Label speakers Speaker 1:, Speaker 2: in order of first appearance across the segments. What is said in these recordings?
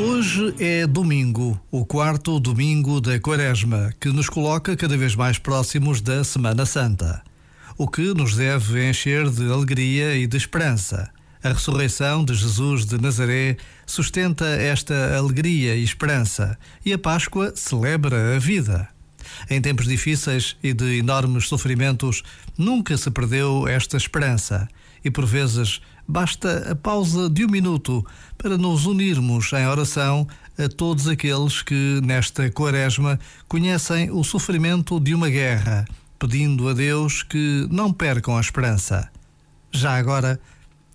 Speaker 1: Hoje é domingo, o quarto domingo da Quaresma, que nos coloca cada vez mais próximos da Semana Santa, o que nos deve encher de alegria e de esperança. A ressurreição de Jesus de Nazaré sustenta esta alegria e esperança, e a Páscoa celebra a vida. Em tempos difíceis e de enormes sofrimentos, nunca se perdeu esta esperança, e por vezes basta a pausa de um minuto para nos unirmos em oração a todos aqueles que, nesta quaresma, conhecem o sofrimento de uma guerra, pedindo a Deus que não percam a esperança. Já agora,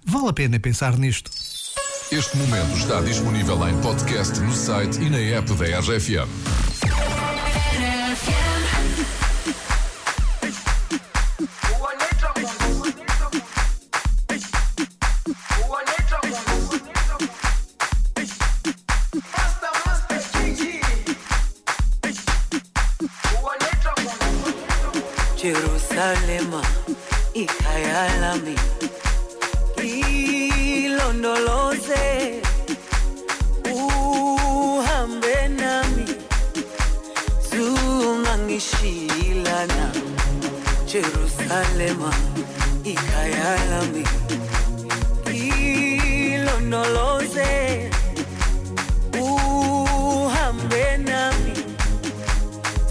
Speaker 1: vale a pena pensar nisto.
Speaker 2: Este momento está disponível em podcast no site e na app da RFM.
Speaker 3: Jerusalema ikhaya lami ilondoloze uhambe nami zungangishilana Jerusalema ikhaya ilondoloze uhambe nami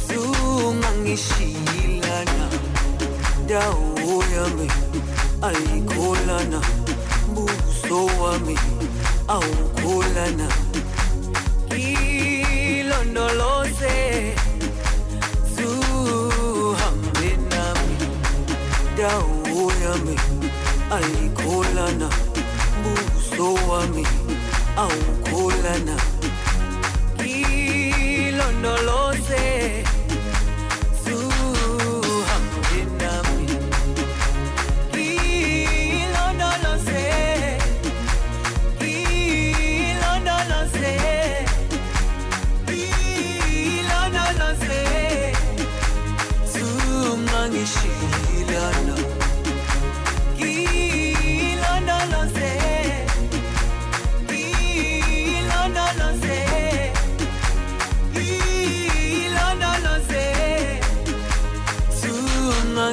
Speaker 3: zungangishilana dau yami alikolana buso wa wami aukolana kilondoloze zuhambe nami. Dau yami alikolana buso wa wami aukolana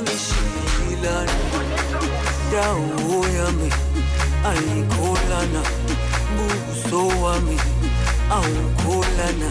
Speaker 3: sungangishilana dawo yami ayikholana. Buso wami awukholana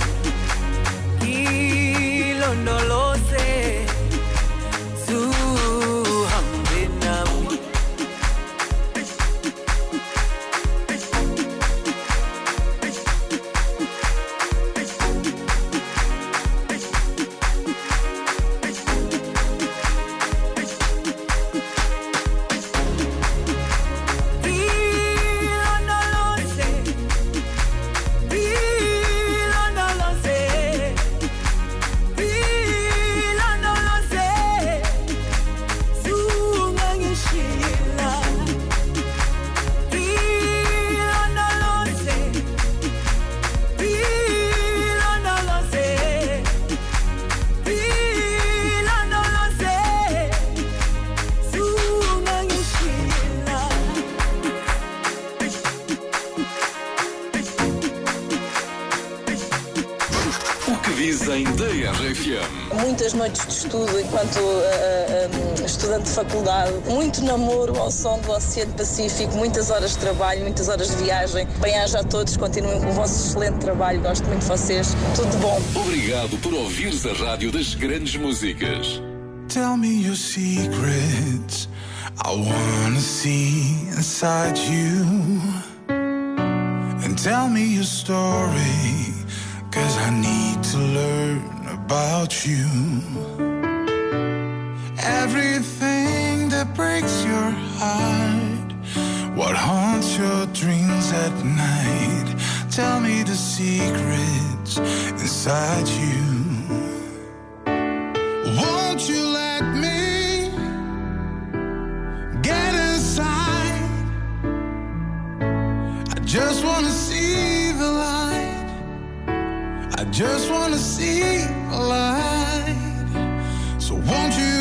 Speaker 2: dizem da RFM.
Speaker 4: Muitas noites de estudo enquanto uh, uh, estudante de faculdade, muito namoro ao som do Oceano Pacífico, muitas horas de trabalho, muitas horas de viagem. Bem-aja a todos, continuem com o vosso excelente trabalho, gosto muito de vocês. Tudo de bom.
Speaker 2: Obrigado por ouvires a rádio das grandes músicas.
Speaker 5: Tell me your secrets. I wanna see inside you. And tell me your story. Cause I need to learn about you. Everything that breaks your heart, what haunts your dreams at night. Tell me the secrets inside you. just wanna see a light. So won't you?